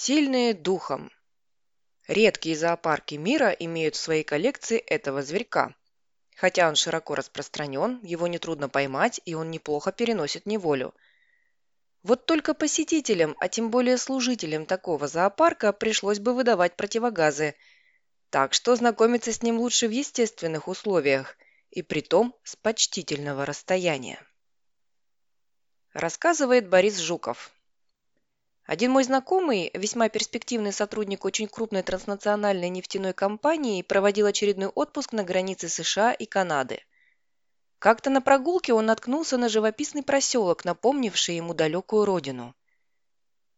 Сильные духом. Редкие зоопарки мира имеют в своей коллекции этого зверька. Хотя он широко распространен, его нетрудно поймать, и он неплохо переносит неволю. Вот только посетителям, а тем более служителям такого зоопарка пришлось бы выдавать противогазы. Так что знакомиться с ним лучше в естественных условиях, и притом с почтительного расстояния. Рассказывает Борис Жуков. Один мой знакомый, весьма перспективный сотрудник очень крупной транснациональной нефтяной компании, проводил очередной отпуск на границе США и Канады. Как-то на прогулке он наткнулся на живописный проселок, напомнивший ему далекую родину.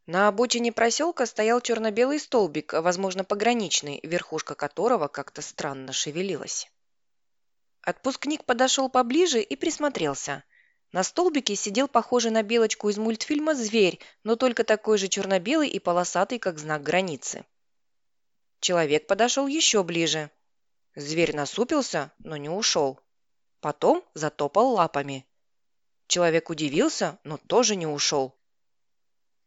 На обочине проселка стоял черно-белый столбик, возможно, пограничный, верхушка которого как-то странно шевелилась. Отпускник подошел поближе и присмотрелся. На столбике сидел похожий на белочку из мультфильма зверь, но только такой же черно-белый и полосатый, как знак границы. Человек подошел еще ближе. Зверь насупился, но не ушел. Потом затопал лапами. Человек удивился, но тоже не ушел.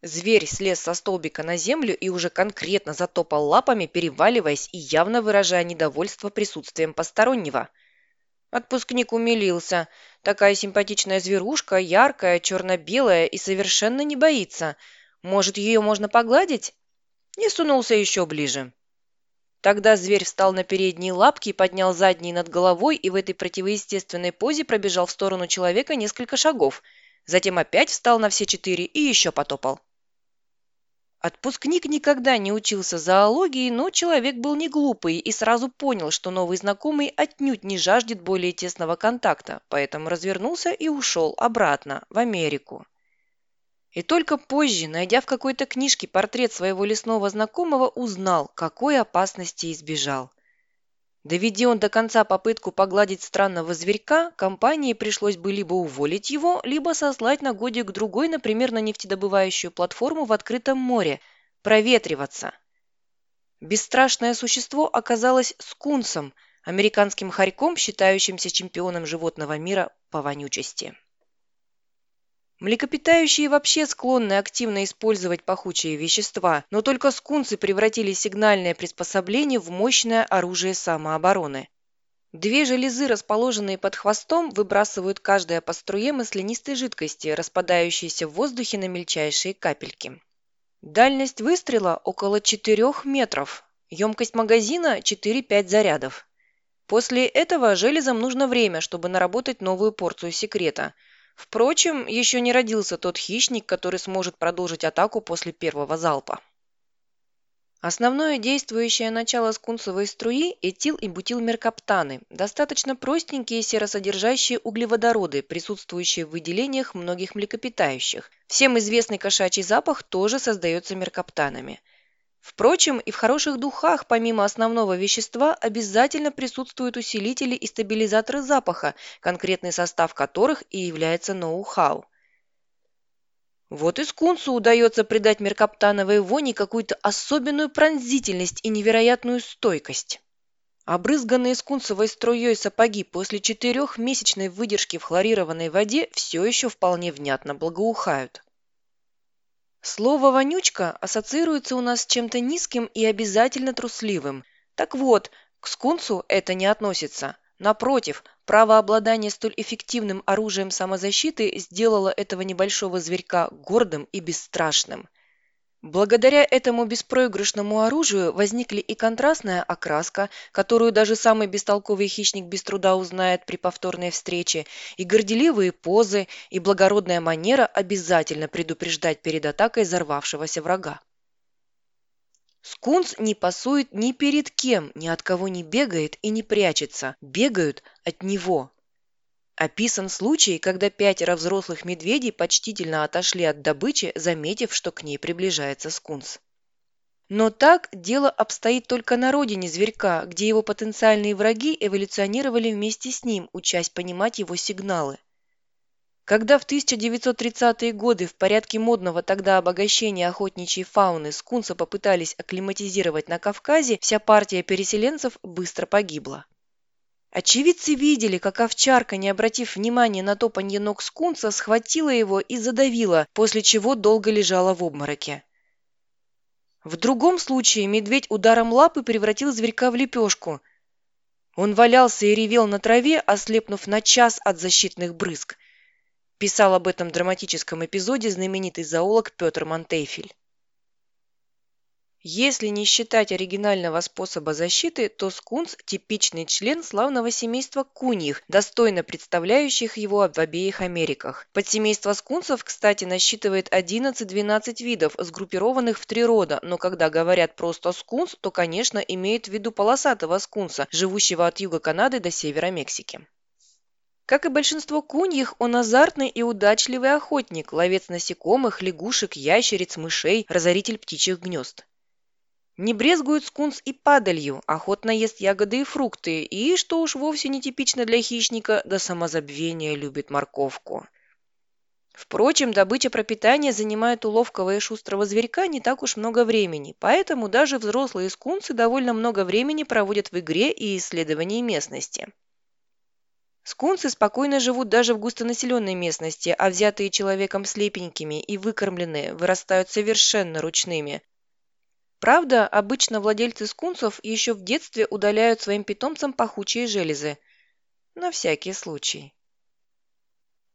Зверь слез со столбика на землю и уже конкретно затопал лапами, переваливаясь и явно выражая недовольство присутствием постороннего – Отпускник умилился. Такая симпатичная зверушка, яркая, черно-белая и совершенно не боится. Может, ее можно погладить? И сунулся еще ближе. Тогда зверь встал на передние лапки, поднял задние над головой и в этой противоестественной позе пробежал в сторону человека несколько шагов. Затем опять встал на все четыре и еще потопал. Отпускник никогда не учился зоологии, но человек был не глупый и сразу понял, что новый знакомый отнюдь не жаждет более тесного контакта, поэтому развернулся и ушел обратно, в Америку. И только позже, найдя в какой-то книжке портрет своего лесного знакомого, узнал, какой опасности избежал. Доведи он до конца попытку погладить странного зверька, компании пришлось бы либо уволить его, либо сослать на годик-другой, например, на нефтедобывающую платформу в открытом море, проветриваться. Бесстрашное существо оказалось скунсом, американским хорьком, считающимся чемпионом животного мира по вонючести. Млекопитающие вообще склонны активно использовать пахучие вещества, но только скунсы превратили сигнальное приспособление в мощное оружие самообороны. Две железы, расположенные под хвостом, выбрасывают каждая по струе маслянистой жидкости, распадающейся в воздухе на мельчайшие капельки. Дальность выстрела около 4 метров, емкость магазина 4-5 зарядов. После этого железам нужно время, чтобы наработать новую порцию секрета – Впрочем, еще не родился тот хищник, который сможет продолжить атаку после первого залпа. Основное действующее начало скунсовой струи – этил и бутилмеркаптаны, достаточно простенькие серосодержащие углеводороды, присутствующие в выделениях многих млекопитающих. Всем известный кошачий запах тоже создается меркаптанами – Впрочем, и в хороших духах, помимо основного вещества, обязательно присутствуют усилители и стабилизаторы запаха, конкретный состав которых и является ноу-хау. Вот и скунсу удается придать меркаптановой вони какую-то особенную пронзительность и невероятную стойкость. Обрызганные скунсовой струей сапоги после четырехмесячной выдержки в хлорированной воде все еще вполне внятно благоухают. Слово «вонючка» ассоциируется у нас с чем-то низким и обязательно трусливым. Так вот, к скунсу это не относится. Напротив, право обладания столь эффективным оружием самозащиты сделало этого небольшого зверька гордым и бесстрашным. Благодаря этому беспроигрышному оружию возникли и контрастная окраска, которую даже самый бестолковый хищник без труда узнает при повторной встрече, и горделивые позы, и благородная манера обязательно предупреждать перед атакой взорвавшегося врага. Скунс не пасует ни перед кем, ни от кого не бегает и не прячется, бегают от него. Описан случай, когда пятеро взрослых медведей почтительно отошли от добычи, заметив, что к ней приближается скунс. Но так дело обстоит только на родине зверька, где его потенциальные враги эволюционировали вместе с ним, учась понимать его сигналы. Когда в 1930-е годы в порядке модного тогда обогащения охотничьей фауны скунса попытались акклиматизировать на Кавказе, вся партия переселенцев быстро погибла. Очевидцы видели, как овчарка, не обратив внимания на топанье ног скунса, схватила его и задавила, после чего долго лежала в обмороке. В другом случае медведь ударом лапы превратил зверька в лепешку. Он валялся и ревел на траве, ослепнув на час от защитных брызг. Писал об этом драматическом эпизоде знаменитый зоолог Петр Монтейфель. Если не считать оригинального способа защиты, то скунс – типичный член славного семейства куньих, достойно представляющих его в обеих Америках. Подсемейство скунсов, кстати, насчитывает 11-12 видов, сгруппированных в три рода, но когда говорят просто скунс, то, конечно, имеют в виду полосатого скунса, живущего от юга Канады до севера Мексики. Как и большинство куньих, он азартный и удачливый охотник, ловец насекомых, лягушек, ящериц, мышей, разоритель птичьих гнезд. Не брезгует скунс и падалью, охотно ест ягоды и фрукты, и, что уж вовсе не типично для хищника, до самозабвения любит морковку. Впрочем, добыча пропитания занимает у ловкого и шустрого зверька не так уж много времени, поэтому даже взрослые скунсы довольно много времени проводят в игре и исследовании местности. Скунсы спокойно живут даже в густонаселенной местности, а взятые человеком слепенькими и выкормленные вырастают совершенно ручными, Правда, обычно владельцы скунсов еще в детстве удаляют своим питомцам пахучие железы. На всякий случай.